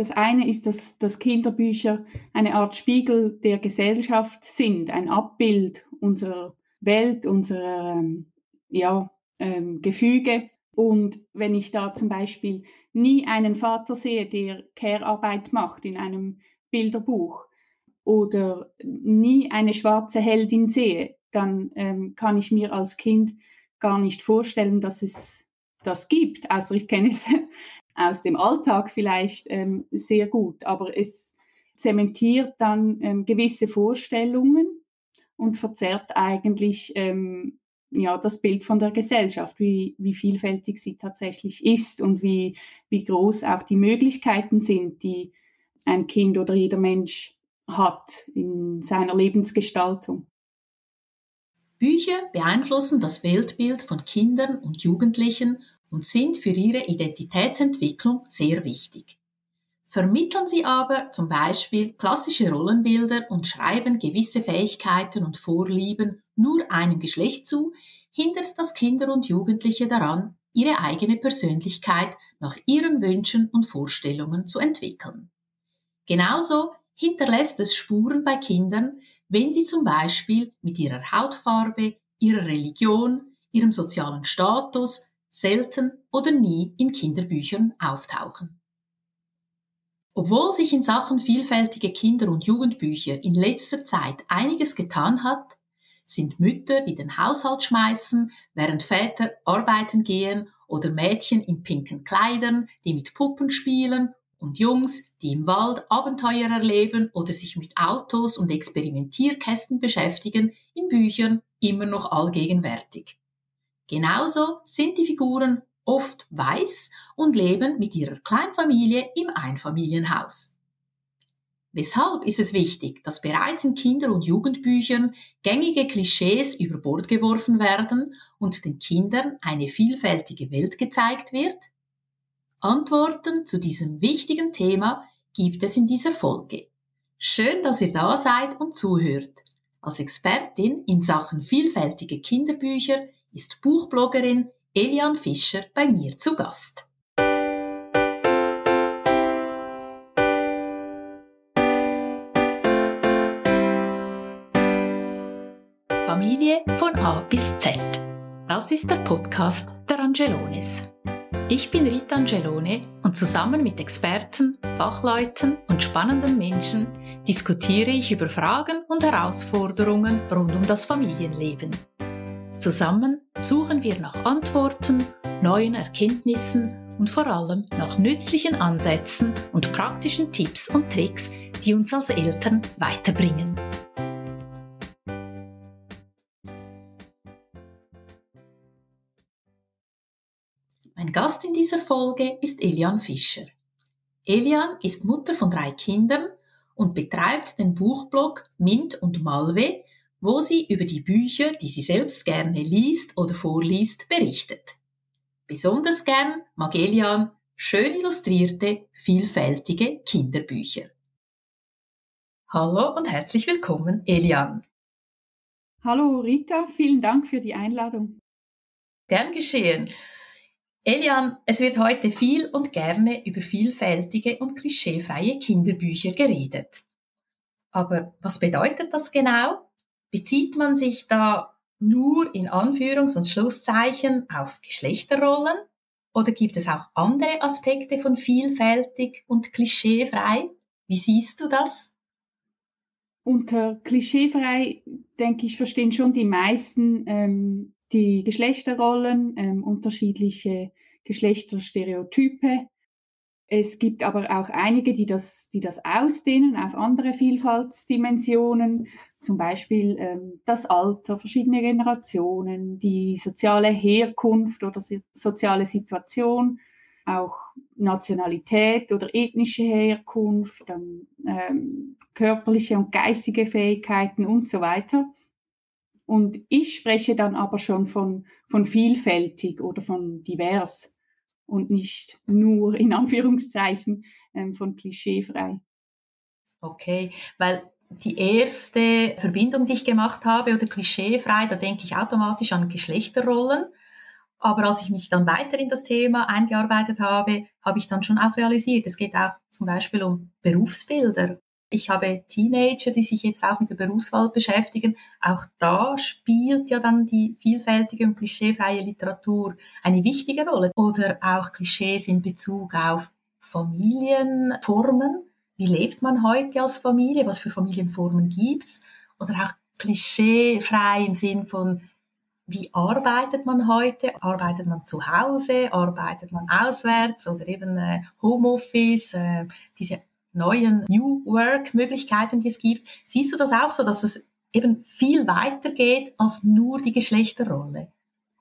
Das eine ist, dass, dass Kinderbücher eine Art Spiegel der Gesellschaft sind, ein Abbild unserer Welt, unserer ähm, ja, ähm, Gefüge. Und wenn ich da zum Beispiel nie einen Vater sehe, der Care-Arbeit macht in einem Bilderbuch oder nie eine schwarze Heldin sehe, dann ähm, kann ich mir als Kind gar nicht vorstellen, dass es das gibt. Außer ich kenne es aus dem Alltag vielleicht ähm, sehr gut. Aber es zementiert dann ähm, gewisse Vorstellungen und verzerrt eigentlich ähm, ja, das Bild von der Gesellschaft, wie, wie vielfältig sie tatsächlich ist und wie, wie groß auch die Möglichkeiten sind, die ein Kind oder jeder Mensch hat in seiner Lebensgestaltung. Bücher beeinflussen das Weltbild von Kindern und Jugendlichen und sind für ihre Identitätsentwicklung sehr wichtig. Vermitteln sie aber zum Beispiel klassische Rollenbilder und schreiben gewisse Fähigkeiten und Vorlieben nur einem Geschlecht zu, hindert das Kinder und Jugendliche daran, ihre eigene Persönlichkeit nach ihren Wünschen und Vorstellungen zu entwickeln. Genauso hinterlässt es Spuren bei Kindern, wenn sie zum Beispiel mit ihrer Hautfarbe, ihrer Religion, ihrem sozialen Status selten oder nie in Kinderbüchern auftauchen. Obwohl sich in Sachen vielfältige Kinder- und Jugendbücher in letzter Zeit einiges getan hat, sind Mütter, die den Haushalt schmeißen, während Väter arbeiten gehen oder Mädchen in pinken Kleidern, die mit Puppen spielen und Jungs, die im Wald Abenteuer erleben oder sich mit Autos und Experimentierkästen beschäftigen, in Büchern immer noch allgegenwärtig. Genauso sind die Figuren oft weiß und leben mit ihrer Kleinfamilie im Einfamilienhaus. Weshalb ist es wichtig, dass bereits in Kinder- und Jugendbüchern gängige Klischees über Bord geworfen werden und den Kindern eine vielfältige Welt gezeigt wird? Antworten zu diesem wichtigen Thema gibt es in dieser Folge. Schön, dass ihr da seid und zuhört. Als Expertin in Sachen vielfältige Kinderbücher ist Buchbloggerin Elian Fischer bei mir zu Gast. Familie von A bis Z. Das ist der Podcast der Angelones. Ich bin Rita Angelone und zusammen mit Experten, Fachleuten und spannenden Menschen diskutiere ich über Fragen und Herausforderungen rund um das Familienleben. Zusammen suchen wir nach Antworten, neuen Erkenntnissen und vor allem nach nützlichen Ansätzen und praktischen Tipps und Tricks, die uns als Eltern weiterbringen. Mein Gast in dieser Folge ist Elian Fischer. Elian ist Mutter von drei Kindern und betreibt den Buchblog Mint und Malve, wo sie über die Bücher, die sie selbst gerne liest oder vorliest, berichtet. Besonders gern mag Elian schön illustrierte, vielfältige Kinderbücher. Hallo und herzlich willkommen, Elian. Hallo Rita, vielen Dank für die Einladung. Gern geschehen. Elian, es wird heute viel und gerne über vielfältige und klischeefreie Kinderbücher geredet. Aber was bedeutet das genau? Bezieht man sich da nur in Anführungs- und Schlusszeichen auf Geschlechterrollen oder gibt es auch andere Aspekte von vielfältig und klischeefrei? Wie siehst du das? Unter klischeefrei, denke ich, verstehen schon die meisten ähm, die Geschlechterrollen, ähm, unterschiedliche Geschlechterstereotype, es gibt aber auch einige, die das, die das ausdehnen auf andere Vielfaltsdimensionen, zum Beispiel ähm, das Alter, verschiedene Generationen, die soziale Herkunft oder soziale Situation, auch Nationalität oder ethnische Herkunft, dann ähm, körperliche und geistige Fähigkeiten und so weiter. Und ich spreche dann aber schon von, von vielfältig oder von divers und nicht nur in Anführungszeichen ähm, von klischeefrei. Okay, weil die erste Verbindung, die ich gemacht habe, oder klischeefrei, da denke ich automatisch an Geschlechterrollen. Aber als ich mich dann weiter in das Thema eingearbeitet habe, habe ich dann schon auch realisiert, es geht auch zum Beispiel um Berufsbilder. Ich habe Teenager, die sich jetzt auch mit der Berufswahl beschäftigen. Auch da spielt ja dann die vielfältige und klischeefreie Literatur eine wichtige Rolle. Oder auch Klischees in Bezug auf Familienformen. Wie lebt man heute als Familie? Was für Familienformen gibt's? Oder auch klischeefrei im Sinn von, wie arbeitet man heute? Arbeitet man zu Hause? Arbeitet man auswärts? Oder eben äh, Homeoffice? Äh, diese neuen New Work-Möglichkeiten, die es gibt. Siehst du das auch so, dass es eben viel weiter geht als nur die Geschlechterrolle?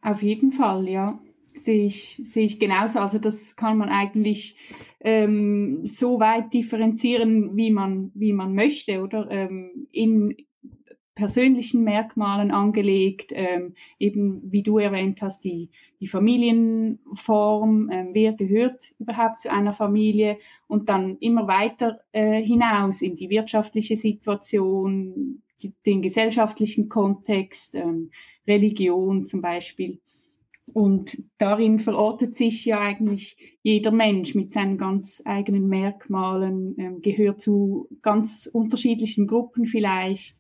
Auf jeden Fall, ja. Sehe ich, sehe ich genauso. Also das kann man eigentlich ähm, so weit differenzieren, wie man, wie man möchte, oder? Ähm, in, persönlichen Merkmalen angelegt, ähm, eben wie du erwähnt hast, die, die Familienform, ähm, wer gehört überhaupt zu einer Familie und dann immer weiter äh, hinaus in die wirtschaftliche Situation, die, den gesellschaftlichen Kontext, ähm, Religion zum Beispiel. Und darin verortet sich ja eigentlich jeder Mensch mit seinen ganz eigenen Merkmalen, ähm, gehört zu ganz unterschiedlichen Gruppen vielleicht,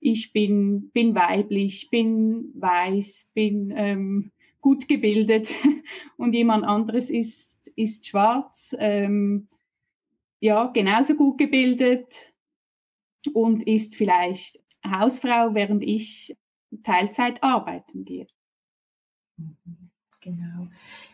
ich bin, bin weiblich, bin weiß, bin ähm, gut gebildet. Und jemand anderes ist, ist schwarz, ähm, ja, genauso gut gebildet und ist vielleicht Hausfrau, während ich Teilzeit arbeiten gehe. Genau.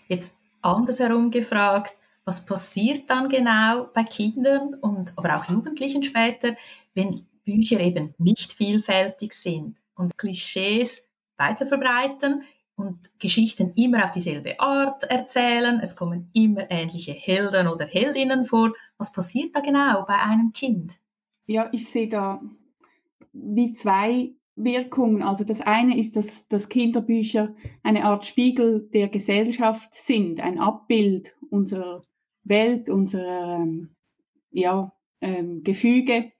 Jetzt andersherum gefragt, was passiert dann genau bei Kindern und aber auch Jugendlichen später, wenn Bücher eben nicht vielfältig sind und Klischees weiterverbreiten und Geschichten immer auf dieselbe Art erzählen. Es kommen immer ähnliche Helden oder Heldinnen vor. Was passiert da genau bei einem Kind? Ja, ich sehe da wie zwei Wirkungen. Also das eine ist, dass, dass Kinderbücher eine Art Spiegel der Gesellschaft sind, ein Abbild unserer Welt, unserer ähm, ja, ähm, Gefüge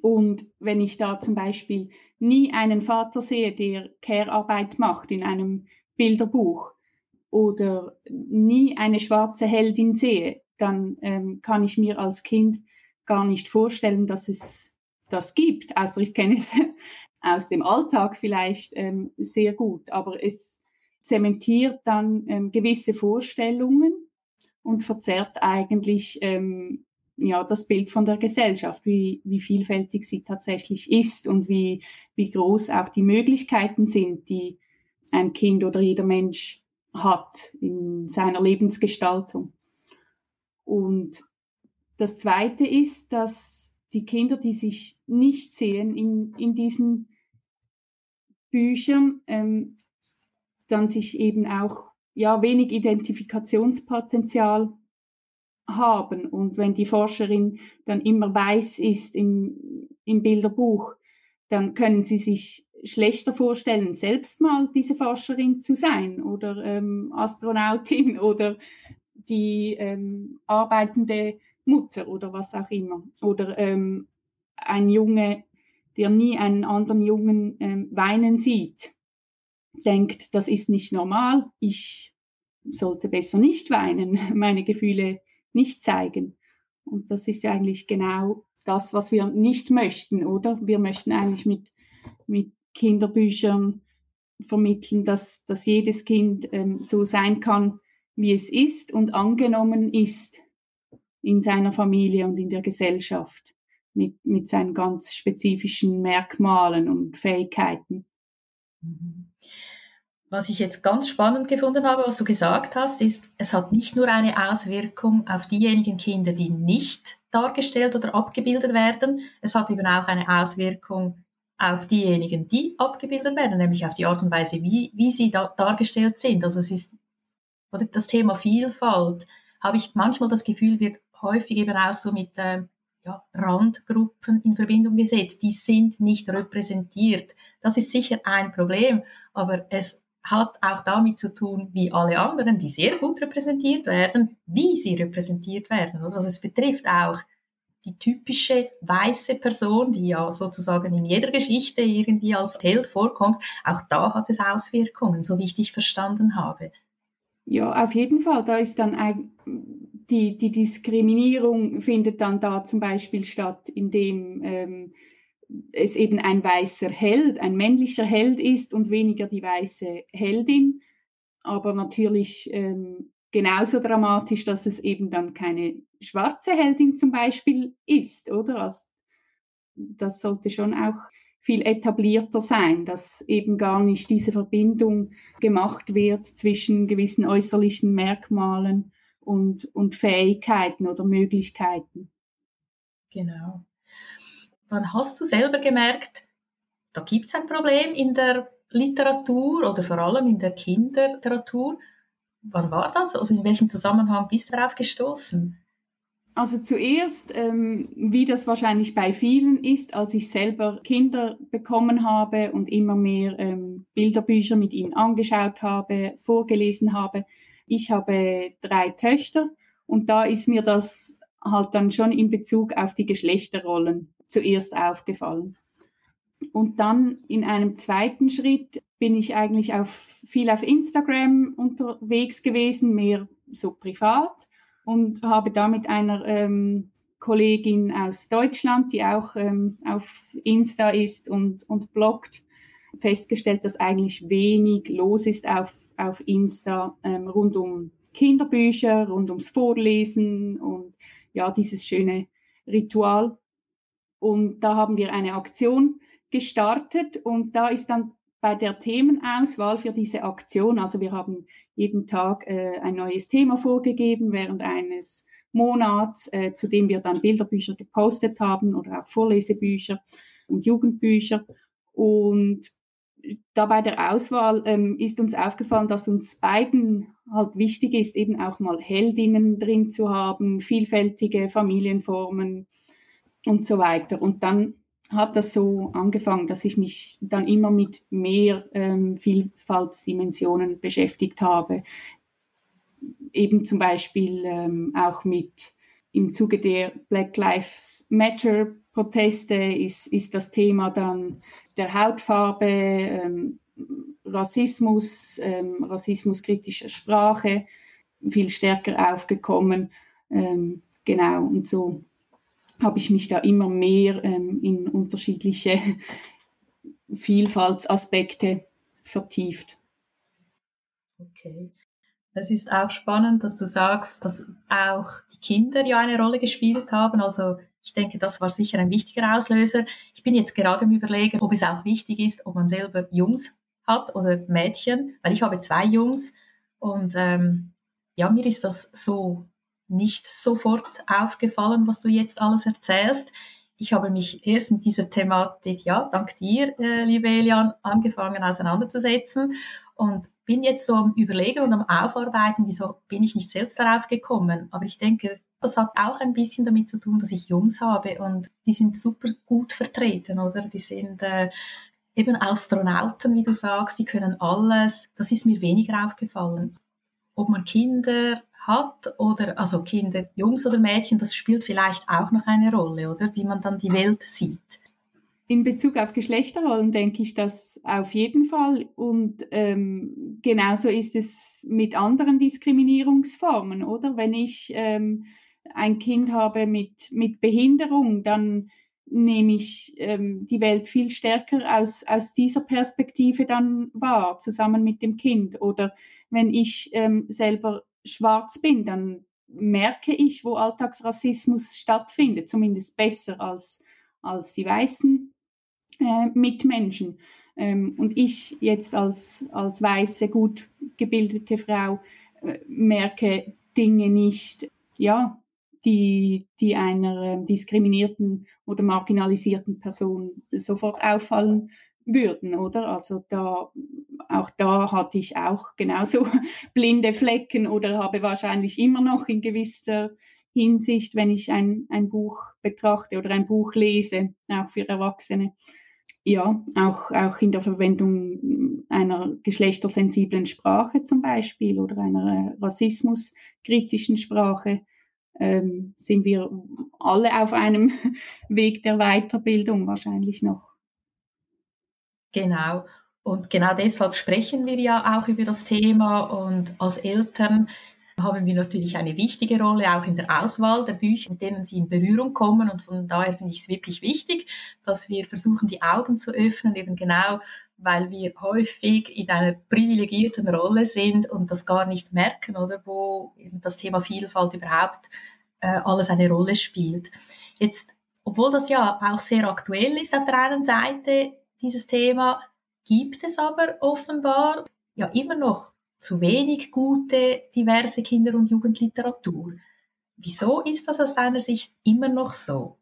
und wenn ich da zum Beispiel nie einen Vater sehe, der Care-Arbeit macht in einem Bilderbuch oder nie eine schwarze Heldin sehe, dann ähm, kann ich mir als Kind gar nicht vorstellen, dass es das gibt. Also ich kenne es aus dem Alltag vielleicht ähm, sehr gut, aber es zementiert dann ähm, gewisse Vorstellungen und verzerrt eigentlich ähm, ja, das Bild von der Gesellschaft, wie, wie vielfältig sie tatsächlich ist und wie, wie groß auch die Möglichkeiten sind, die ein Kind oder jeder Mensch hat in seiner Lebensgestaltung. Und das Zweite ist, dass die Kinder, die sich nicht sehen in, in diesen Büchern, ähm, dann sich eben auch ja wenig Identifikationspotenzial haben. Und wenn die Forscherin dann immer weiß ist im, im Bilderbuch, dann können sie sich schlechter vorstellen, selbst mal diese Forscherin zu sein oder ähm, Astronautin oder die ähm, arbeitende Mutter oder was auch immer. Oder ähm, ein Junge, der nie einen anderen Jungen ähm, weinen sieht, denkt, das ist nicht normal, ich sollte besser nicht weinen, meine Gefühle nicht zeigen. Und das ist ja eigentlich genau das, was wir nicht möchten, oder? Wir möchten eigentlich mit, mit Kinderbüchern vermitteln, dass, dass jedes Kind ähm, so sein kann, wie es ist und angenommen ist in seiner Familie und in der Gesellschaft mit, mit seinen ganz spezifischen Merkmalen und Fähigkeiten. Mhm. Was ich jetzt ganz spannend gefunden habe, was du gesagt hast, ist, es hat nicht nur eine Auswirkung auf diejenigen Kinder, die nicht dargestellt oder abgebildet werden, es hat eben auch eine Auswirkung auf diejenigen, die abgebildet werden, nämlich auf die Art und Weise, wie, wie sie da, dargestellt sind. Also es ist oder das Thema Vielfalt, habe ich manchmal das Gefühl, wird häufig eben auch so mit ähm, ja, Randgruppen in Verbindung gesetzt. Die sind nicht repräsentiert. Das ist sicher ein Problem, aber es hat auch damit zu tun, wie alle anderen, die sehr gut repräsentiert werden, wie sie repräsentiert werden. Also es betrifft auch die typische weiße Person, die ja sozusagen in jeder Geschichte irgendwie als Held vorkommt, auch da hat es Auswirkungen, so wie ich dich verstanden habe. Ja, auf jeden Fall. Da ist dann ein, die, die Diskriminierung findet dann da zum Beispiel statt, indem ähm, es eben ein weißer Held, ein männlicher Held ist und weniger die weiße Heldin. Aber natürlich ähm, genauso dramatisch, dass es eben dann keine schwarze Heldin zum Beispiel ist, oder? Also, das sollte schon auch viel etablierter sein, dass eben gar nicht diese Verbindung gemacht wird zwischen gewissen äußerlichen Merkmalen und, und Fähigkeiten oder Möglichkeiten. Genau. Wann hast du selber gemerkt, da gibt es ein Problem in der Literatur oder vor allem in der Kinderliteratur? Wann war das? Also in welchem Zusammenhang bist du darauf gestoßen? Also zuerst, ähm, wie das wahrscheinlich bei vielen ist, als ich selber Kinder bekommen habe und immer mehr ähm, Bilderbücher mit ihnen angeschaut habe, vorgelesen habe. Ich habe drei Töchter und da ist mir das halt dann schon in Bezug auf die Geschlechterrollen zuerst aufgefallen. Und dann in einem zweiten Schritt bin ich eigentlich auf, viel auf Instagram unterwegs gewesen, mehr so privat und habe da mit einer ähm, Kollegin aus Deutschland, die auch ähm, auf Insta ist und, und bloggt, festgestellt, dass eigentlich wenig los ist auf, auf Insta ähm, rund um Kinderbücher, rund ums Vorlesen und ja, dieses schöne Ritual. Und da haben wir eine Aktion gestartet und da ist dann bei der Themenauswahl für diese Aktion, also wir haben jeden Tag äh, ein neues Thema vorgegeben während eines Monats, äh, zu dem wir dann Bilderbücher gepostet haben oder auch Vorlesebücher und Jugendbücher. Und da bei der Auswahl ähm, ist uns aufgefallen, dass uns beiden halt wichtig ist, eben auch mal Heldinnen drin zu haben, vielfältige Familienformen und so weiter. Und dann hat das so angefangen, dass ich mich dann immer mit mehr ähm, Vielfaltsdimensionen beschäftigt habe. Eben zum Beispiel ähm, auch mit im Zuge der Black Lives Matter Proteste ist, ist das Thema dann der Hautfarbe, ähm, Rassismus, ähm, rassismuskritischer Sprache viel stärker aufgekommen. Ähm, genau, und so habe ich mich da immer mehr ähm, in unterschiedliche Vielfaltsaspekte vertieft. Okay. Es ist auch spannend, dass du sagst, dass auch die Kinder ja eine Rolle gespielt haben. Also ich denke, das war sicher ein wichtiger Auslöser. Ich bin jetzt gerade im Überlegen, ob es auch wichtig ist, ob man selber Jungs hat oder Mädchen, weil ich habe zwei Jungs und ähm, ja, mir ist das so nicht sofort aufgefallen, was du jetzt alles erzählst. Ich habe mich erst mit dieser Thematik, ja, dank dir, äh, liebe Elian, angefangen auseinanderzusetzen und bin jetzt so am Überlegen und am Aufarbeiten, wieso bin ich nicht selbst darauf gekommen. Aber ich denke, das hat auch ein bisschen damit zu tun, dass ich Jungs habe und die sind super gut vertreten, oder? Die sind äh, eben Astronauten, wie du sagst, die können alles. Das ist mir weniger aufgefallen. Ob man Kinder hat oder also Kinder, Jungs oder Mädchen, das spielt vielleicht auch noch eine Rolle, oder wie man dann die Welt sieht. In Bezug auf Geschlechterrollen denke ich das auf jeden Fall und ähm, genauso ist es mit anderen Diskriminierungsformen, oder? Wenn ich ähm, ein Kind habe mit, mit Behinderung, dann nehme ich ähm, die Welt viel stärker aus, aus dieser Perspektive dann wahr, zusammen mit dem Kind. Oder wenn ich ähm, selber schwarz bin, dann merke ich, wo Alltagsrassismus stattfindet, zumindest besser als, als die weißen äh, Mitmenschen. Ähm, und ich jetzt als, als weiße, gut gebildete Frau äh, merke Dinge nicht, ja, die, die einer äh, diskriminierten oder marginalisierten Person sofort auffallen würden, oder? Also da, auch da hatte ich auch genauso blinde Flecken oder habe wahrscheinlich immer noch in gewisser Hinsicht, wenn ich ein, ein Buch betrachte oder ein Buch lese, auch für Erwachsene. Ja, auch, auch in der Verwendung einer geschlechtersensiblen Sprache zum Beispiel oder einer rassismuskritischen Sprache ähm, sind wir alle auf einem Weg der Weiterbildung wahrscheinlich noch. Genau. Und genau deshalb sprechen wir ja auch über das Thema und als Eltern haben wir natürlich eine wichtige Rolle auch in der Auswahl der Bücher, mit denen sie in Berührung kommen. Und von daher finde ich es wirklich wichtig, dass wir versuchen, die Augen zu öffnen, eben genau, weil wir häufig in einer privilegierten Rolle sind und das gar nicht merken, oder wo eben das Thema Vielfalt überhaupt äh, alles eine Rolle spielt. Jetzt, obwohl das ja auch sehr aktuell ist auf der einen Seite, dieses Thema, gibt es aber offenbar ja immer noch zu wenig gute, diverse Kinder- und Jugendliteratur. Wieso ist das aus deiner Sicht immer noch so?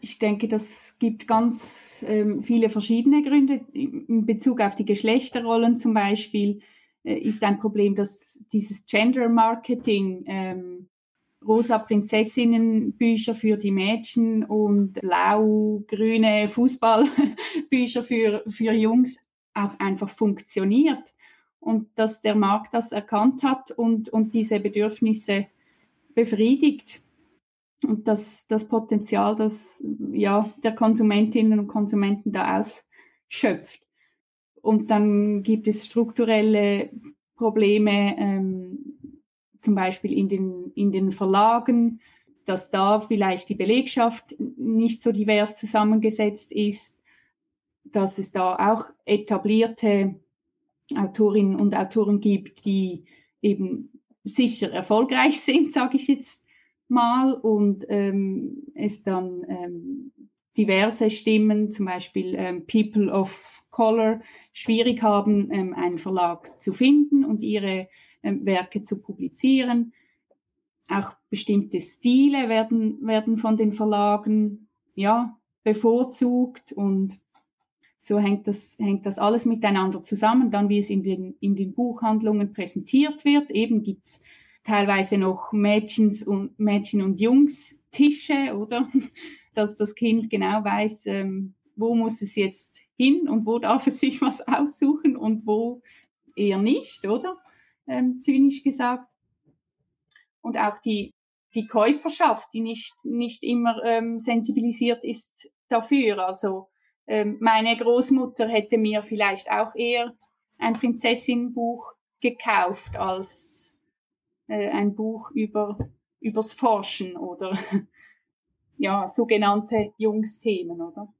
Ich denke, das gibt ganz ähm, viele verschiedene Gründe. In Bezug auf die Geschlechterrollen zum Beispiel äh, ist ein Problem, dass dieses Gender Marketing, ähm, rosa Prinzessinnenbücher für die Mädchen und blau-grüne Fußballbücher für, für Jungs auch einfach funktioniert und dass der Markt das erkannt hat und, und diese Bedürfnisse befriedigt und dass das Potenzial, das ja der Konsumentinnen und Konsumenten da ausschöpft. Und dann gibt es strukturelle Probleme, ähm, zum Beispiel in den, in den Verlagen, dass da vielleicht die Belegschaft nicht so divers zusammengesetzt ist, dass es da auch etablierte Autorinnen und Autoren gibt, die eben sicher erfolgreich sind, sage ich jetzt mal, und ähm, es dann ähm, diverse Stimmen, zum Beispiel ähm, People of Color, schwierig haben, ähm, einen Verlag zu finden und ihre ähm, Werke zu publizieren. Auch bestimmte Stile werden, werden von den Verlagen ja, bevorzugt und so hängt das, hängt das alles miteinander zusammen. Dann, wie es in den, in den Buchhandlungen präsentiert wird, eben gibt's teilweise noch Mädchens und, Mädchen und Jungs Tische, oder? Dass das Kind genau weiß, ähm, wo muss es jetzt hin und wo darf es sich was aussuchen und wo eher nicht, oder? Ähm, zynisch gesagt. Und auch die, die Käuferschaft, die nicht, nicht immer ähm, sensibilisiert ist dafür. Also meine Großmutter hätte mir vielleicht auch eher ein Prinzessinbuch gekauft als äh, ein Buch über übers Forschen oder ja sogenannte Jungsthemen, oder?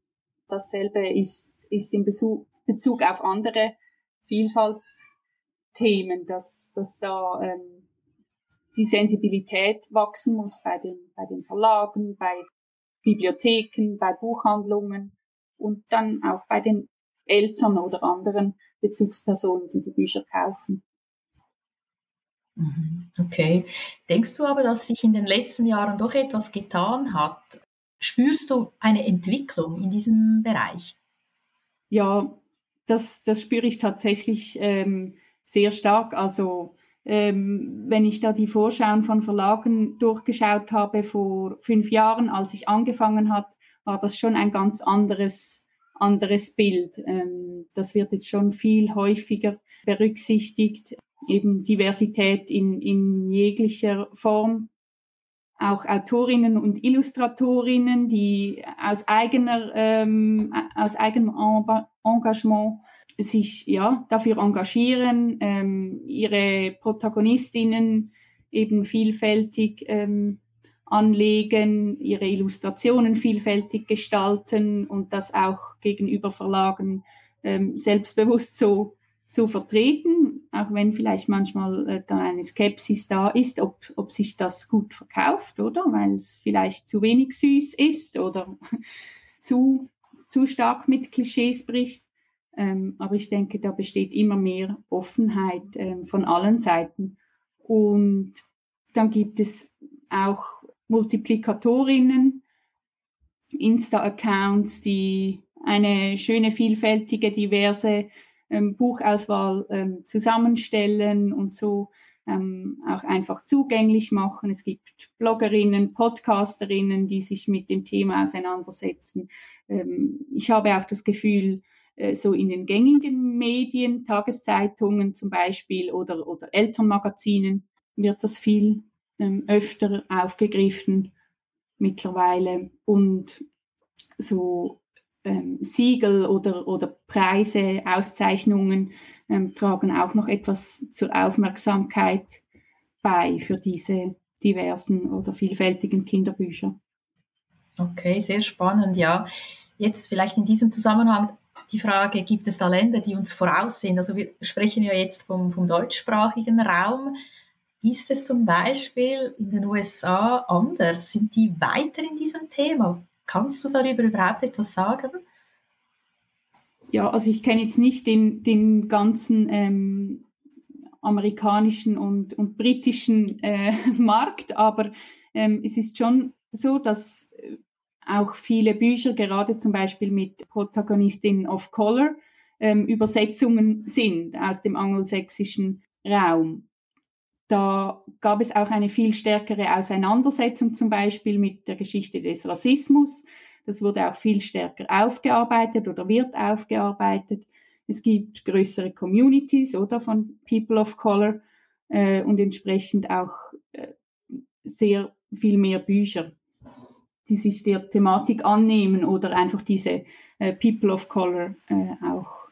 Dasselbe ist ist in Bezug, Bezug auf andere Vielfaltsthemen, dass dass da ähm, die Sensibilität wachsen muss bei den bei den Verlagen, bei Bibliotheken, bei Buchhandlungen und dann auch bei den Eltern oder anderen Bezugspersonen, die die Bücher kaufen. Mhm, okay. Denkst du aber, dass sich in den letzten Jahren doch etwas getan hat? Spürst du eine Entwicklung in diesem Bereich? Ja, das, das spüre ich tatsächlich ähm, sehr stark. Also ähm, wenn ich da die Vorschauen von Verlagen durchgeschaut habe vor fünf Jahren, als ich angefangen hat, war das schon ein ganz anderes, anderes Bild. Ähm, das wird jetzt schon viel häufiger berücksichtigt, eben Diversität in, in jeglicher Form. Auch Autorinnen und Illustratorinnen, die aus eigener, ähm, aus eigenem Engagement sich ja dafür engagieren, ähm, ihre Protagonistinnen eben vielfältig ähm, anlegen, ihre Illustrationen vielfältig gestalten und das auch gegenüber Verlagen ähm, selbstbewusst so, so vertreten, auch wenn vielleicht manchmal äh, dann eine Skepsis da ist, ob, ob sich das gut verkauft, oder? Weil es vielleicht zu wenig süß ist oder zu, zu stark mit Klischees bricht. Ähm, aber ich denke, da besteht immer mehr Offenheit ähm, von allen Seiten. Und dann gibt es auch Multiplikatorinnen, Insta-Accounts, die eine schöne, vielfältige, diverse ähm, Buchauswahl ähm, zusammenstellen und so ähm, auch einfach zugänglich machen. Es gibt Bloggerinnen, Podcasterinnen, die sich mit dem Thema auseinandersetzen. Ähm, ich habe auch das Gefühl, äh, so in den gängigen Medien, Tageszeitungen zum Beispiel oder, oder Elternmagazinen wird das viel ähm, öfter aufgegriffen mittlerweile und so ähm, Siegel oder, oder Preise, Auszeichnungen ähm, tragen auch noch etwas zur Aufmerksamkeit bei für diese diversen oder vielfältigen Kinderbücher. Okay, sehr spannend, ja. Jetzt vielleicht in diesem Zusammenhang die Frage, gibt es da Länder, die uns voraussehen? Also wir sprechen ja jetzt vom, vom deutschsprachigen Raum. Ist es zum Beispiel in den USA anders? Sind die weiter in diesem Thema? Kannst du darüber überhaupt etwas sagen? Ja, also ich kenne jetzt nicht den, den ganzen ähm, amerikanischen und, und britischen äh, Markt, aber ähm, es ist schon so, dass äh, auch viele Bücher, gerade zum Beispiel mit Protagonistin of Color, ähm, Übersetzungen sind aus dem angelsächsischen Raum. Da gab es auch eine viel stärkere Auseinandersetzung zum Beispiel mit der Geschichte des Rassismus. Das wurde auch viel stärker aufgearbeitet oder wird aufgearbeitet. Es gibt größere Communities oder von People of Color äh, und entsprechend auch äh, sehr viel mehr Bücher die sich der Thematik annehmen oder einfach diese äh, People of Color äh, auch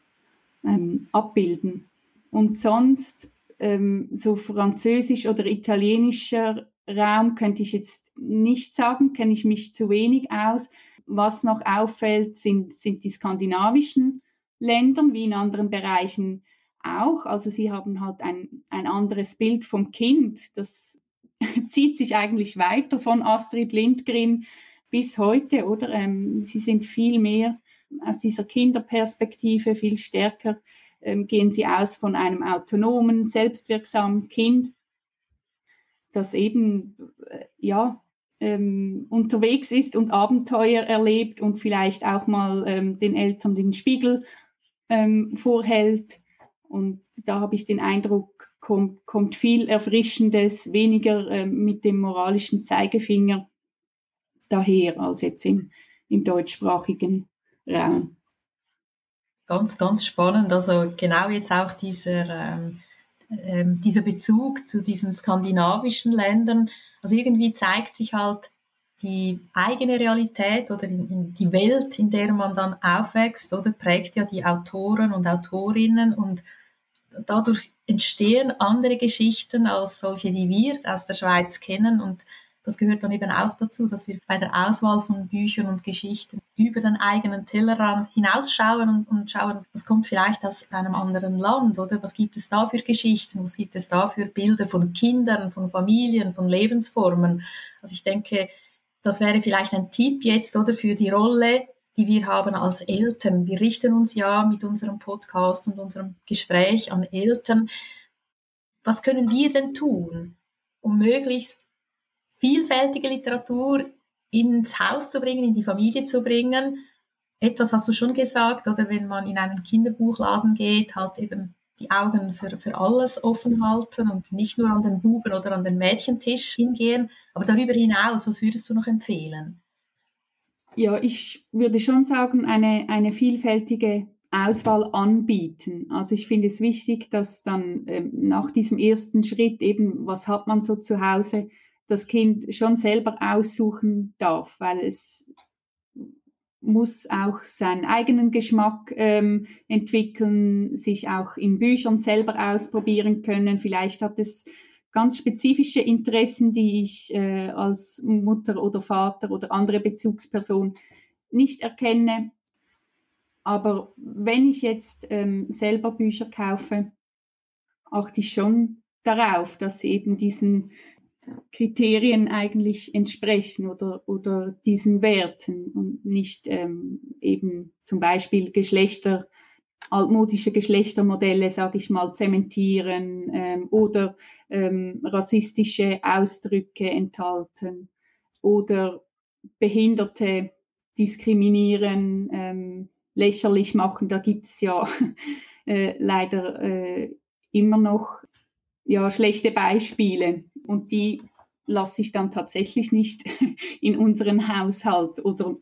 ähm, abbilden. Und sonst ähm, so französisch oder italienischer Raum könnte ich jetzt nicht sagen, kenne ich mich zu wenig aus. Was noch auffällt, sind, sind die skandinavischen Länder, wie in anderen Bereichen auch. Also sie haben halt ein, ein anderes Bild vom Kind. Das zieht sich eigentlich weiter von Astrid Lindgren bis heute, oder? Ähm, sie sind viel mehr aus dieser Kinderperspektive, viel stärker gehen sie aus von einem autonomen, selbstwirksamen Kind, das eben, äh, ja, ähm, unterwegs ist und Abenteuer erlebt und vielleicht auch mal ähm, den Eltern den Spiegel ähm, vorhält. Und da habe ich den Eindruck, kommt, kommt viel Erfrischendes, weniger ähm, mit dem moralischen Zeigefinger daher als jetzt im, im deutschsprachigen Raum. Ganz, ganz spannend. Also genau jetzt auch dieser, ähm, ähm, dieser Bezug zu diesen skandinavischen Ländern. Also irgendwie zeigt sich halt die eigene Realität oder die Welt, in der man dann aufwächst, oder prägt ja die Autoren und Autorinnen und dadurch entstehen andere Geschichten als solche, die wir aus der Schweiz kennen und das gehört dann eben auch dazu, dass wir bei der Auswahl von Büchern und Geschichten über den eigenen Tellerrand hinausschauen und, und schauen, was kommt vielleicht aus einem anderen Land oder was gibt es da für Geschichten, was gibt es da für Bilder von Kindern, von Familien, von Lebensformen. Also ich denke, das wäre vielleicht ein Tipp jetzt oder für die Rolle, die wir haben als Eltern. Wir richten uns ja mit unserem Podcast und unserem Gespräch an Eltern. Was können wir denn tun, um möglichst vielfältige Literatur ins Haus zu bringen, in die Familie zu bringen. Etwas hast du schon gesagt, oder wenn man in einen Kinderbuchladen geht, halt eben die Augen für, für alles offen halten und nicht nur an den Buben oder an den Mädchentisch hingehen. Aber darüber hinaus, was würdest du noch empfehlen? Ja, ich würde schon sagen, eine, eine vielfältige Auswahl anbieten. Also ich finde es wichtig, dass dann ähm, nach diesem ersten Schritt eben, was hat man so zu Hause, das Kind schon selber aussuchen darf, weil es muss auch seinen eigenen Geschmack ähm, entwickeln, sich auch in Büchern selber ausprobieren können. Vielleicht hat es ganz spezifische Interessen, die ich äh, als Mutter oder Vater oder andere Bezugsperson nicht erkenne. Aber wenn ich jetzt ähm, selber Bücher kaufe, achte ich schon darauf, dass sie eben diesen Kriterien eigentlich entsprechen oder, oder diesen Werten und nicht ähm, eben zum Beispiel Geschlechter, altmodische Geschlechtermodelle, sage ich mal, zementieren ähm, oder ähm, rassistische Ausdrücke enthalten oder Behinderte diskriminieren, ähm, lächerlich machen. Da gibt es ja äh, leider äh, immer noch ja, schlechte Beispiele und die lasse ich dann tatsächlich nicht in unseren Haushalt oder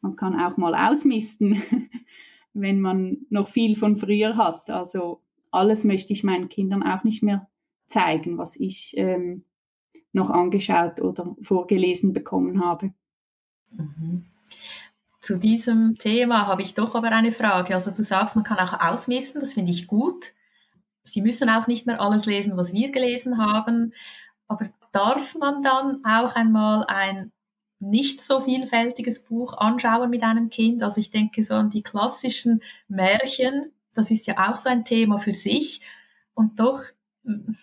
man kann auch mal ausmisten, wenn man noch viel von früher hat. Also alles möchte ich meinen Kindern auch nicht mehr zeigen, was ich ähm, noch angeschaut oder vorgelesen bekommen habe. Mhm. Zu diesem Thema habe ich doch aber eine Frage. Also du sagst, man kann auch ausmisten, das finde ich gut. Sie müssen auch nicht mehr alles lesen, was wir gelesen haben. Aber darf man dann auch einmal ein nicht so vielfältiges Buch anschauen mit einem Kind? Also ich denke so an die klassischen Märchen, das ist ja auch so ein Thema für sich. Und doch,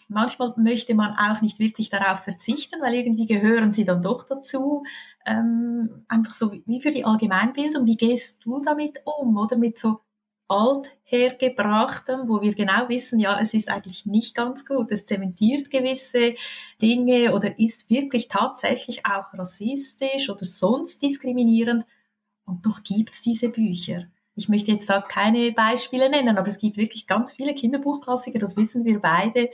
manchmal möchte man auch nicht wirklich darauf verzichten, weil irgendwie gehören sie dann doch dazu. Ähm, einfach so wie für die Allgemeinbildung. Wie gehst du damit um? Oder mit so althergebrachtem, wo wir genau wissen, ja, es ist eigentlich nicht ganz gut, es zementiert gewisse Dinge oder ist wirklich tatsächlich auch rassistisch oder sonst diskriminierend. Und doch gibt es diese Bücher. Ich möchte jetzt da keine Beispiele nennen, aber es gibt wirklich ganz viele Kinderbuchklassiker, das wissen wir beide.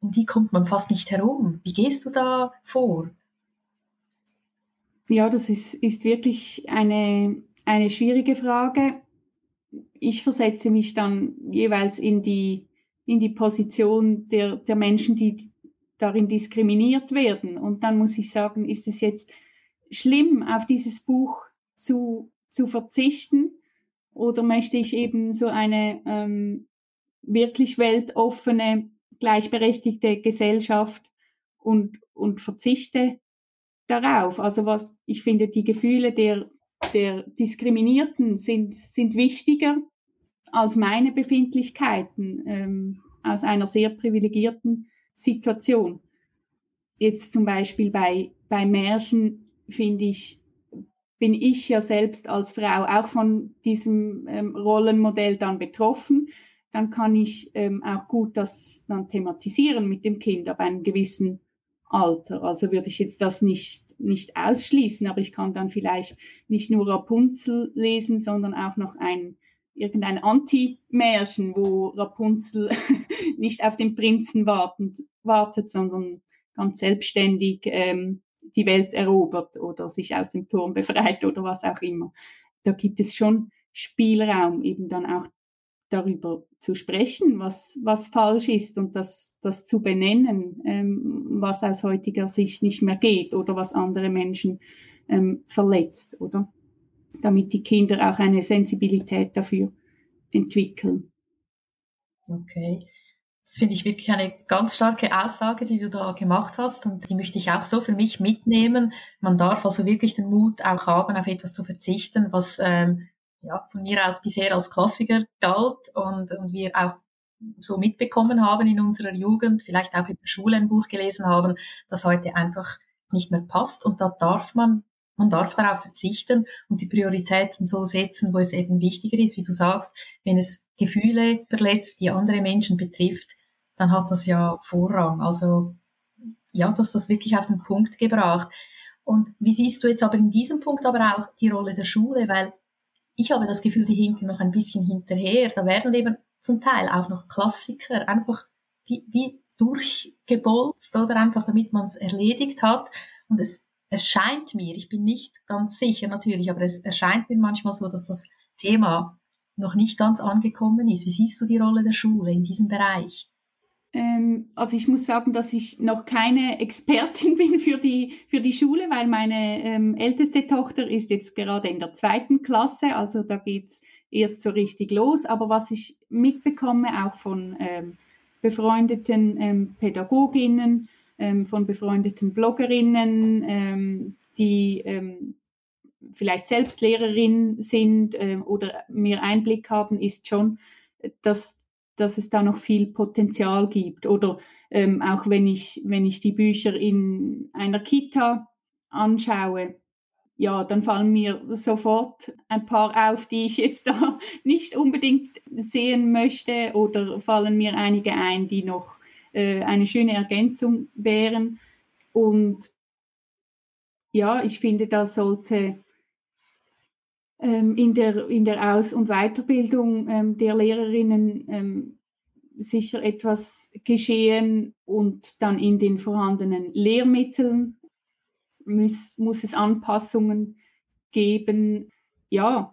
Um die kommt man fast nicht herum. Wie gehst du da vor? Ja, das ist, ist wirklich eine, eine schwierige Frage ich versetze mich dann jeweils in die, in die Position der, der Menschen, die darin diskriminiert werden. Und dann muss ich sagen, ist es jetzt schlimm, auf dieses Buch zu, zu verzichten? Oder möchte ich eben so eine ähm, wirklich weltoffene, gleichberechtigte Gesellschaft und, und verzichte darauf? Also was, ich finde, die Gefühle der, der Diskriminierten sind, sind wichtiger als meine Befindlichkeiten ähm, aus einer sehr privilegierten Situation. Jetzt zum Beispiel bei, bei Märchen finde ich, bin ich ja selbst als Frau auch von diesem ähm, Rollenmodell dann betroffen. Dann kann ich ähm, auch gut das dann thematisieren mit dem Kind ab einem gewissen Alter. Also würde ich jetzt das nicht nicht ausschließen, aber ich kann dann vielleicht nicht nur Rapunzel lesen, sondern auch noch ein irgendein Anti-Märchen, wo Rapunzel nicht auf den Prinzen warten, wartet, sondern ganz selbstständig ähm, die Welt erobert oder sich aus dem Turm befreit oder was auch immer. Da gibt es schon Spielraum, eben dann auch darüber zu sprechen, was, was falsch ist und das, das zu benennen, ähm, was aus heutiger Sicht nicht mehr geht oder was andere Menschen ähm, verletzt, oder? Damit die Kinder auch eine Sensibilität dafür entwickeln. Okay. Das finde ich wirklich eine ganz starke Aussage, die du da gemacht hast und die möchte ich auch so für mich mitnehmen. Man darf also wirklich den Mut auch haben, auf etwas zu verzichten, was ähm, ja, von mir aus bisher als Klassiker galt und, und wir auch so mitbekommen haben in unserer Jugend, vielleicht auch in der Schule ein Buch gelesen haben, das heute einfach nicht mehr passt. Und da darf man, man darf darauf verzichten und die Prioritäten so setzen, wo es eben wichtiger ist. Wie du sagst, wenn es Gefühle verletzt, die andere Menschen betrifft, dann hat das ja Vorrang. Also, ja, du hast das wirklich auf den Punkt gebracht. Und wie siehst du jetzt aber in diesem Punkt aber auch die Rolle der Schule? Weil ich habe das Gefühl, die hinken noch ein bisschen hinterher. Da werden eben zum Teil auch noch Klassiker einfach wie, wie durchgebolzt oder einfach damit man es erledigt hat. Und es, es scheint mir, ich bin nicht ganz sicher natürlich, aber es erscheint mir manchmal so, dass das Thema noch nicht ganz angekommen ist. Wie siehst du die Rolle der Schule in diesem Bereich? Ähm, also ich muss sagen, dass ich noch keine Expertin bin für die, für die Schule, weil meine ähm, älteste Tochter ist jetzt gerade in der zweiten Klasse, also da geht's erst so richtig los. Aber was ich mitbekomme, auch von ähm, befreundeten ähm, Pädagoginnen, ähm, von befreundeten Bloggerinnen, ähm, die ähm, vielleicht selbst Lehrerin sind äh, oder mehr Einblick haben, ist schon, dass dass es da noch viel Potenzial gibt. Oder ähm, auch wenn ich, wenn ich die Bücher in einer Kita anschaue, ja, dann fallen mir sofort ein paar auf, die ich jetzt da nicht unbedingt sehen möchte oder fallen mir einige ein, die noch äh, eine schöne Ergänzung wären. Und ja, ich finde, da sollte ähm, in, der, in der Aus- und Weiterbildung ähm, der Lehrerinnen ähm, sicher etwas geschehen und dann in den vorhandenen Lehrmitteln muss, muss es Anpassungen geben. Ja,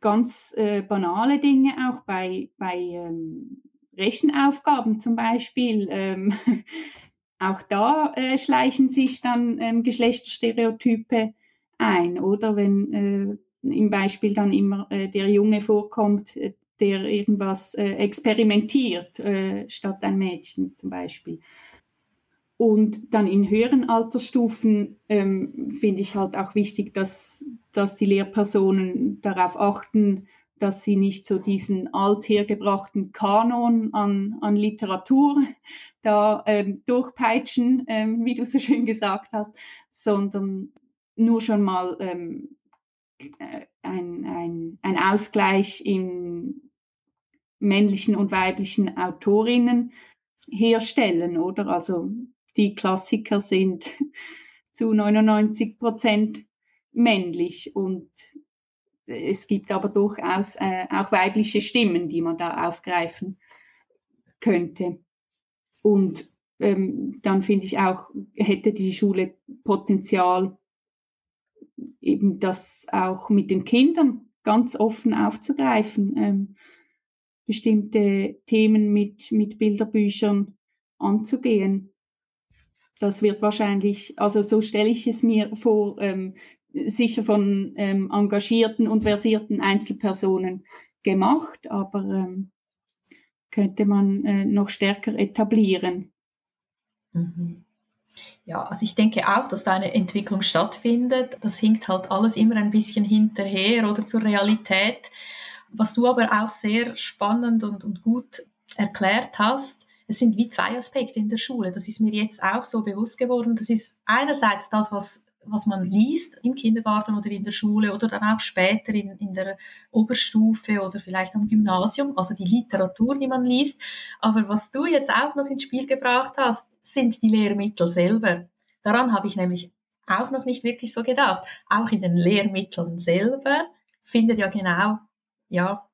ganz äh, banale Dinge auch bei, bei ähm, Rechenaufgaben zum Beispiel. Ähm, auch da äh, schleichen sich dann ähm, Geschlechterstereotype ein, oder wenn äh, im Beispiel dann immer äh, der Junge vorkommt, äh, der irgendwas äh, experimentiert, äh, statt ein Mädchen zum Beispiel. Und dann in höheren Altersstufen ähm, finde ich halt auch wichtig, dass, dass die Lehrpersonen darauf achten, dass sie nicht so diesen althergebrachten Kanon an, an Literatur da ähm, durchpeitschen, ähm, wie du so schön gesagt hast, sondern nur schon mal ähm, äh, ein, ein, ein Ausgleich in männlichen und weiblichen Autorinnen herstellen, oder? Also die Klassiker sind zu 99 Prozent männlich und es gibt aber durchaus äh, auch weibliche Stimmen, die man da aufgreifen könnte. Und ähm, dann finde ich auch, hätte die Schule Potenzial, eben das auch mit den Kindern ganz offen aufzugreifen, ähm, bestimmte Themen mit, mit Bilderbüchern anzugehen. Das wird wahrscheinlich, also so stelle ich es mir vor, ähm, sicher von ähm, engagierten und versierten Einzelpersonen gemacht, aber ähm, könnte man äh, noch stärker etablieren. Mhm. Ja, also ich denke auch, dass da eine Entwicklung stattfindet. Das hinkt halt alles immer ein bisschen hinterher oder zur Realität. Was du aber auch sehr spannend und, und gut erklärt hast, es sind wie zwei Aspekte in der Schule. Das ist mir jetzt auch so bewusst geworden. Das ist einerseits das, was was man liest im Kindergarten oder in der Schule oder dann auch später in, in der Oberstufe oder vielleicht am Gymnasium, also die Literatur, die man liest. Aber was du jetzt auch noch ins Spiel gebracht hast, sind die Lehrmittel selber. Daran habe ich nämlich auch noch nicht wirklich so gedacht. Auch in den Lehrmitteln selber findet ja genau, ja,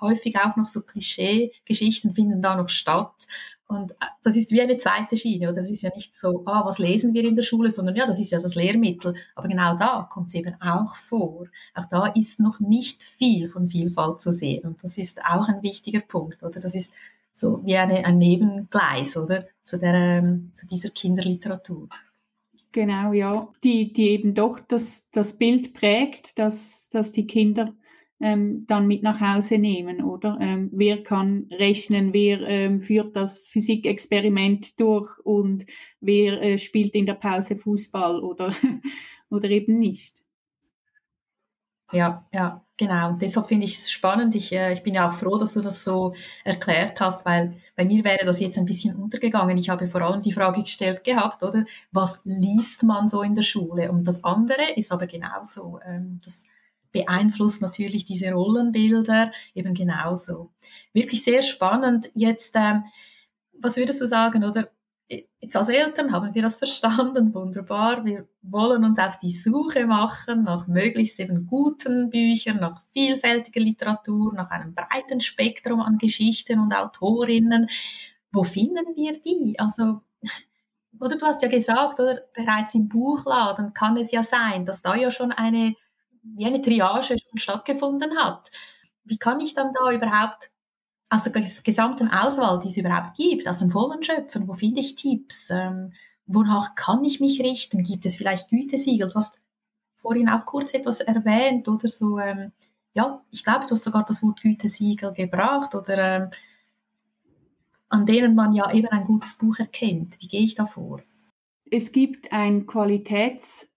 häufig auch noch so Klischee-Geschichten finden da noch statt. Und äh, das ist wie eine zweite Schiene, oder? Das ist ja nicht so, ah, was lesen wir in der Schule, sondern ja, das ist ja das Lehrmittel. Aber genau da kommt es eben auch vor. Auch da ist noch nicht viel von Vielfalt zu sehen. Und das ist auch ein wichtiger Punkt, oder? Das ist so wie eine, ein Nebengleis, oder? Zu, der, ähm, zu dieser Kinderliteratur. Genau, ja. Die, die eben doch das, das Bild prägt, dass, dass die Kinder ähm, dann mit nach Hause nehmen, oder? Ähm, wer kann rechnen, wer ähm, führt das Physikexperiment durch und wer äh, spielt in der Pause Fußball oder, oder eben nicht. Ja, ja, genau. Und deshalb finde ich es spannend. Ich, äh, ich bin ja auch froh, dass du das so erklärt hast, weil bei mir wäre das jetzt ein bisschen untergegangen. Ich habe vor allem die Frage gestellt gehabt, oder? Was liest man so in der Schule? Und das andere ist aber genauso. Ähm, das beeinflusst natürlich diese Rollenbilder eben genauso. Wirklich sehr spannend. Jetzt, ähm, was würdest du sagen, oder? Jetzt als Eltern haben wir das verstanden, wunderbar. Wir wollen uns auf die Suche machen nach möglichst eben guten Büchern, nach vielfältiger Literatur, nach einem breiten Spektrum an Geschichten und Autorinnen. Wo finden wir die? Also, oder du hast ja gesagt, oder bereits im Buchladen kann es ja sein, dass da ja schon eine wie eine Triage schon stattgefunden hat. Wie kann ich dann da überhaupt aus der gesamten Auswahl, die es überhaupt gibt, aus dem Vollen schöpfen? Wo finde ich Tipps? Ähm, wonach kann ich mich richten? Gibt es vielleicht Gütesiegel? Du hast vorhin auch kurz etwas erwähnt oder so. Ähm, ja, ich glaube, du hast sogar das Wort Gütesiegel gebracht oder ähm, an denen man ja eben ein gutes Buch erkennt. Wie gehe ich da vor? Es gibt ein Qualitäts-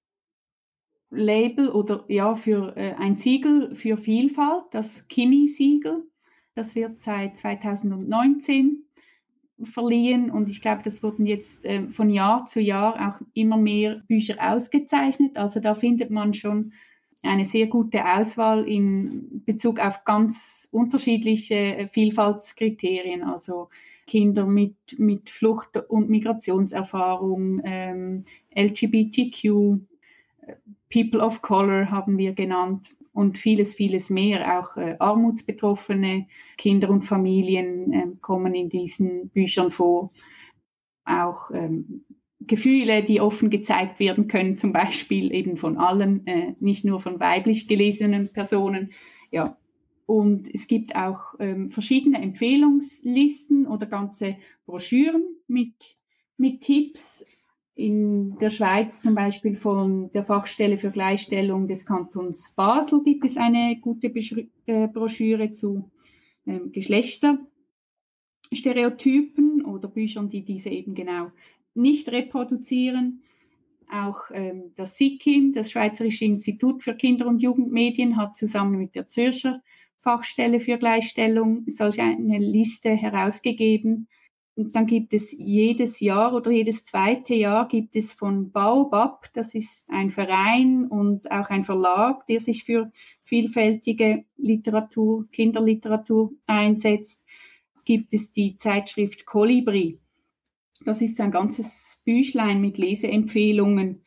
Label oder ja für äh, ein Siegel für Vielfalt, das Kimi-Siegel. Das wird seit 2019 verliehen und ich glaube, das wurden jetzt äh, von Jahr zu Jahr auch immer mehr Bücher ausgezeichnet. Also da findet man schon eine sehr gute Auswahl in Bezug auf ganz unterschiedliche äh, Vielfaltskriterien, also Kinder mit, mit Flucht- und Migrationserfahrung, ähm, LGBTQ, People of Color haben wir genannt und vieles, vieles mehr. Auch äh, armutsbetroffene Kinder und Familien äh, kommen in diesen Büchern vor. Auch ähm, Gefühle, die offen gezeigt werden können, zum Beispiel eben von allen, äh, nicht nur von weiblich gelesenen Personen. Ja. Und es gibt auch ähm, verschiedene Empfehlungslisten oder ganze Broschüren mit mit Tipps. In der Schweiz zum Beispiel von der Fachstelle für Gleichstellung des Kantons Basel gibt es eine gute äh, Broschüre zu ähm, Geschlechterstereotypen oder Büchern, die diese eben genau nicht reproduzieren. Auch ähm, das SIKIM, das Schweizerische Institut für Kinder- und Jugendmedien, hat zusammen mit der Zürcher Fachstelle für Gleichstellung solch eine Liste herausgegeben. Und dann gibt es jedes Jahr oder jedes zweite Jahr gibt es von Baobab, das ist ein Verein und auch ein Verlag, der sich für vielfältige Literatur, Kinderliteratur einsetzt, gibt es die Zeitschrift Kolibri. Das ist so ein ganzes Büchlein mit Leseempfehlungen,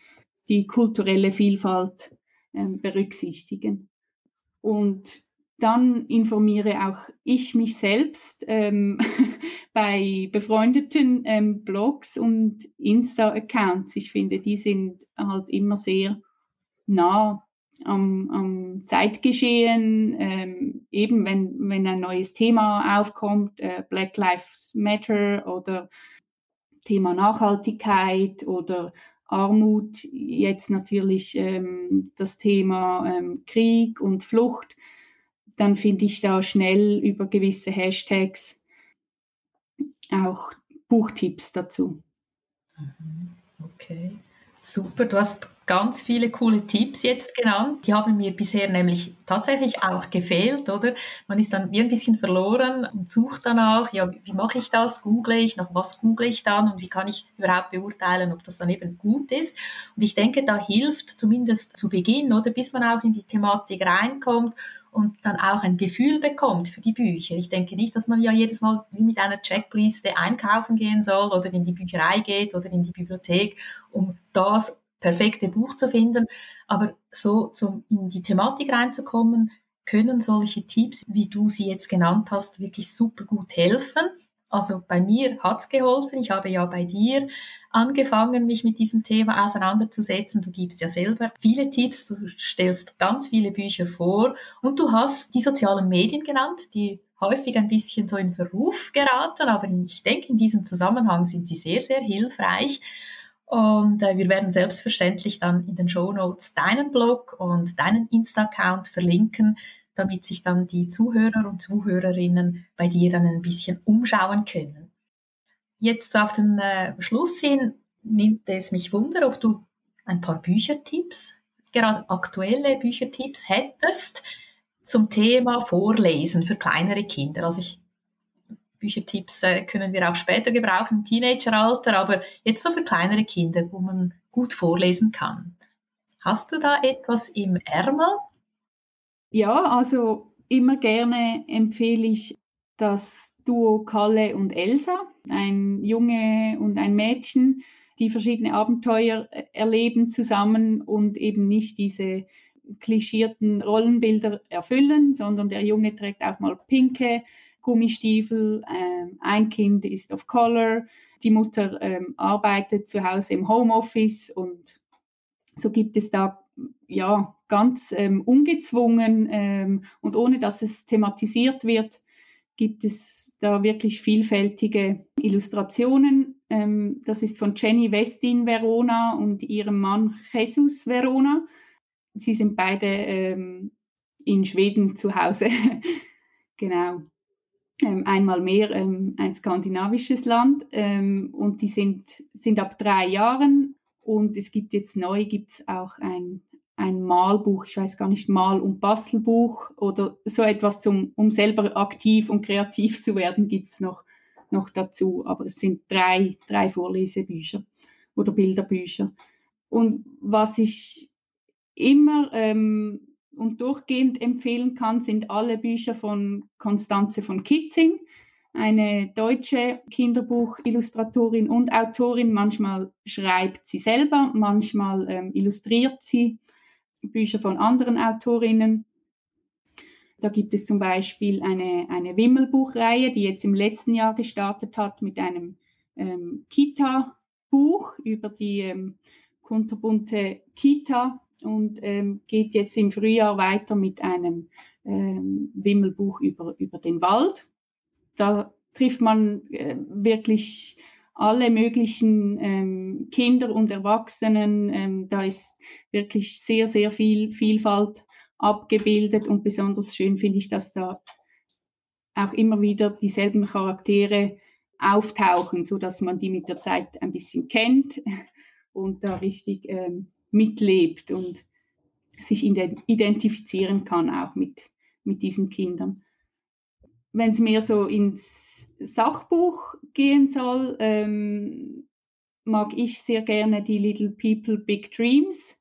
die kulturelle Vielfalt äh, berücksichtigen. Und dann informiere auch ich mich selbst ähm, bei befreundeten ähm, Blogs und Insta-Accounts. Ich finde, die sind halt immer sehr nah am, am Zeitgeschehen, ähm, eben wenn, wenn ein neues Thema aufkommt, äh, Black Lives Matter oder Thema Nachhaltigkeit oder Armut, jetzt natürlich ähm, das Thema ähm, Krieg und Flucht dann finde ich da schnell über gewisse Hashtags auch Buchtipps dazu. Mhm. Okay, super. Du hast ganz viele coole Tipps jetzt genannt. Die haben mir bisher nämlich tatsächlich auch gefehlt, oder? Man ist dann wie ein bisschen verloren und sucht danach, ja, wie mache ich das? Google ich, nach was google ich dann und wie kann ich überhaupt beurteilen, ob das dann eben gut ist? Und ich denke, da hilft zumindest zu Beginn, oder bis man auch in die Thematik reinkommt und dann auch ein Gefühl bekommt für die Bücher. Ich denke nicht, dass man ja jedes Mal wie mit einer Checkliste einkaufen gehen soll oder in die Bücherei geht oder in die Bibliothek, um das perfekte Buch zu finden. Aber so zum, in die Thematik reinzukommen, können solche Tipps, wie du sie jetzt genannt hast, wirklich super gut helfen. Also bei mir hat's geholfen. Ich habe ja bei dir angefangen, mich mit diesem Thema auseinanderzusetzen. Du gibst ja selber viele Tipps, du stellst ganz viele Bücher vor und du hast die sozialen Medien genannt, die häufig ein bisschen so in Verruf geraten, aber ich denke, in diesem Zusammenhang sind sie sehr, sehr hilfreich. Und äh, wir werden selbstverständlich dann in den Show Notes deinen Blog und deinen Insta-Account verlinken, damit sich dann die Zuhörer und Zuhörerinnen bei dir dann ein bisschen umschauen können. Jetzt auf den äh, Schluss hin nimmt es mich wunder, ob du ein paar Büchertipps, gerade aktuelle Büchertipps hättest zum Thema Vorlesen für kleinere Kinder. Also ich, Büchertipps äh, können wir auch später gebrauchen, im Teenageralter, aber jetzt so für kleinere Kinder, wo man gut vorlesen kann. Hast du da etwas im Ärmel? Ja, also immer gerne empfehle ich das Duo Kalle und Elsa, ein Junge und ein Mädchen, die verschiedene Abenteuer äh, erleben zusammen und eben nicht diese klischierten Rollenbilder erfüllen, sondern der Junge trägt auch mal pinke Gummistiefel, ähm, ein Kind ist of color, die Mutter ähm, arbeitet zu Hause im Homeoffice und so gibt es da ja ganz ähm, ungezwungen ähm, und ohne dass es thematisiert wird, gibt es da wirklich vielfältige Illustrationen. Ähm, das ist von Jenny Westin Verona und ihrem Mann Jesus Verona. Sie sind beide ähm, in Schweden zu Hause. genau. Ähm, einmal mehr ähm, ein skandinavisches Land und die sind, sind ab drei Jahren und es gibt jetzt neu, gibt es auch ein ein Malbuch, ich weiß gar nicht, Mal- und Bastelbuch oder so etwas, zum, um selber aktiv und kreativ zu werden, gibt's noch, noch dazu. Aber es sind drei, drei Vorlesebücher oder Bilderbücher. Und was ich immer ähm, und durchgehend empfehlen kann, sind alle Bücher von Konstanze von Kitzing, eine deutsche Kinderbuchillustratorin und Autorin. Manchmal schreibt sie selber, manchmal ähm, illustriert sie Bücher von anderen Autorinnen. Da gibt es zum Beispiel eine, eine Wimmelbuchreihe, die jetzt im letzten Jahr gestartet hat mit einem ähm, Kita-Buch über die ähm, kunterbunte Kita und ähm, geht jetzt im Frühjahr weiter mit einem ähm, Wimmelbuch über, über den Wald. Da trifft man äh, wirklich alle möglichen ähm, Kinder und Erwachsenen. Ähm, da ist wirklich sehr, sehr viel Vielfalt abgebildet und besonders schön finde ich, dass da auch immer wieder dieselben Charaktere auftauchen, so dass man die mit der Zeit ein bisschen kennt und da richtig ähm, mitlebt und sich identifizieren kann auch mit, mit diesen Kindern. Wenn es mehr so ins Sachbuch gehen soll, ähm, mag ich sehr gerne die Little People Big Dreams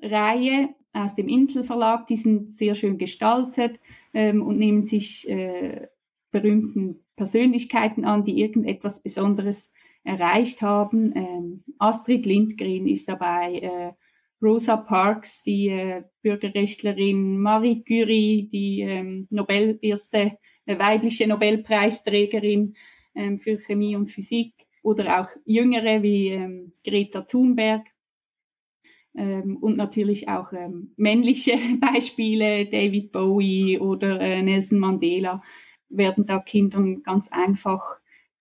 Reihe aus dem Inselverlag. Die sind sehr schön gestaltet ähm, und nehmen sich äh, berühmten Persönlichkeiten an, die irgendetwas Besonderes erreicht haben. Ähm, Astrid Lindgren ist dabei, äh, Rosa Parks, die äh, Bürgerrechtlerin, Marie Curie, die ähm, Nobel, erste äh, weibliche Nobelpreisträgerin ähm, für Chemie und Physik oder auch jüngere wie ähm, Greta Thunberg. Ähm, und natürlich auch ähm, männliche Beispiele, David Bowie oder äh, Nelson Mandela, werden da Kindern ganz einfach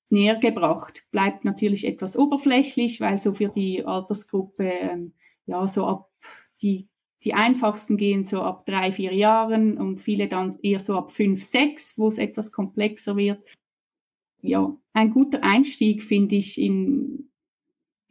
näher gebracht. Bleibt natürlich etwas oberflächlich, weil so für die Altersgruppe, ähm, ja, so ab die, die einfachsten gehen so ab drei, vier Jahren und viele dann eher so ab fünf, sechs, wo es etwas komplexer wird. Ja, ein guter Einstieg finde ich in,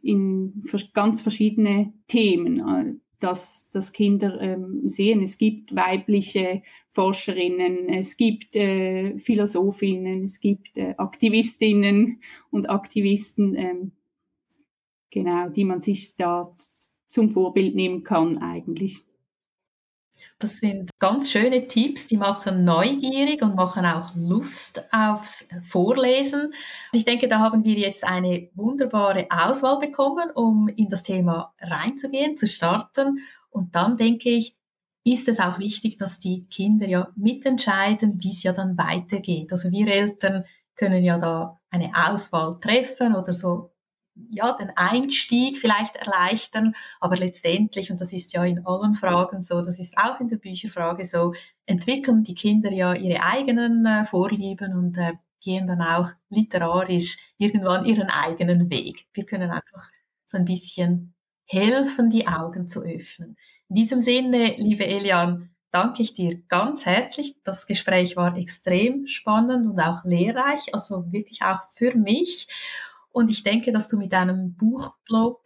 in ganz verschiedene Themen, äh, dass, dass Kinder ähm, sehen. Es gibt weibliche Forscherinnen, es gibt äh, Philosophinnen, es gibt äh, Aktivistinnen und Aktivisten, ähm, genau, die man sich da zum Vorbild nehmen kann eigentlich. Das sind ganz schöne Tipps, die machen neugierig und machen auch Lust aufs Vorlesen. Ich denke, da haben wir jetzt eine wunderbare Auswahl bekommen, um in das Thema reinzugehen, zu starten. Und dann denke ich, ist es auch wichtig, dass die Kinder ja mitentscheiden, wie es ja dann weitergeht. Also wir Eltern können ja da eine Auswahl treffen oder so ja, den Einstieg vielleicht erleichtern, aber letztendlich, und das ist ja in allen Fragen so, das ist auch in der Bücherfrage so, entwickeln die Kinder ja ihre eigenen äh, Vorlieben und äh, gehen dann auch literarisch irgendwann ihren eigenen Weg. Wir können einfach so ein bisschen helfen, die Augen zu öffnen. In diesem Sinne, liebe Elian, danke ich dir ganz herzlich. Das Gespräch war extrem spannend und auch lehrreich, also wirklich auch für mich. Und ich denke, dass du mit deinem Buchblog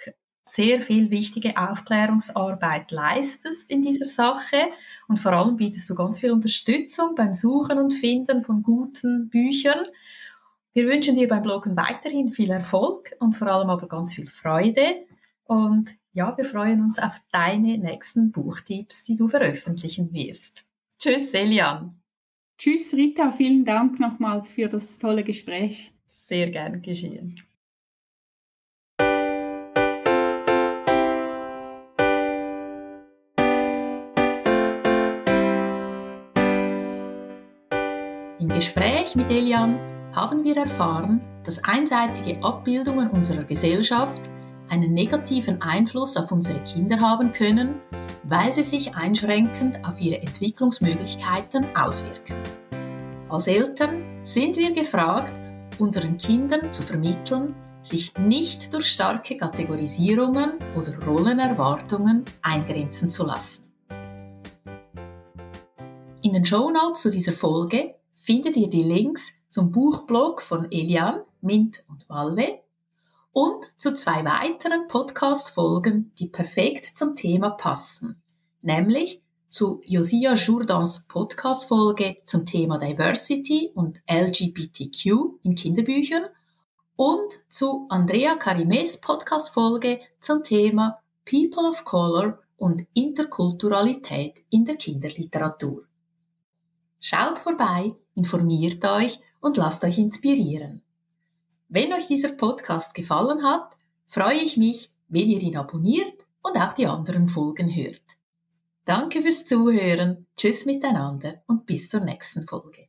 sehr viel wichtige Aufklärungsarbeit leistest in dieser Sache und vor allem bietest du ganz viel Unterstützung beim Suchen und Finden von guten Büchern. Wir wünschen dir beim Bloggen weiterhin viel Erfolg und vor allem aber ganz viel Freude und ja, wir freuen uns auf deine nächsten Buchtipps, die du veröffentlichen wirst. Tschüss, Elian. Tschüss, Rita. Vielen Dank nochmals für das tolle Gespräch. Sehr gern geschehen. Gespräch mit Elian haben wir erfahren, dass einseitige Abbildungen unserer Gesellschaft einen negativen Einfluss auf unsere Kinder haben können, weil sie sich einschränkend auf ihre Entwicklungsmöglichkeiten auswirken. Als Eltern sind wir gefragt, unseren Kindern zu vermitteln, sich nicht durch starke Kategorisierungen oder Rollenerwartungen eingrenzen zu lassen. In den Shownotes zu dieser Folge findet ihr die Links zum Buchblog von Elian, Mint und Valve und zu zwei weiteren Podcast-Folgen, die perfekt zum Thema passen, nämlich zu Josia Jourdans Podcast-Folge zum Thema Diversity und LGBTQ in Kinderbüchern und zu Andrea Carimes Podcast-Folge zum Thema People of Color und Interkulturalität in der Kinderliteratur. Schaut vorbei informiert euch und lasst euch inspirieren. Wenn euch dieser Podcast gefallen hat, freue ich mich, wenn ihr ihn abonniert und auch die anderen Folgen hört. Danke fürs Zuhören, tschüss miteinander und bis zur nächsten Folge.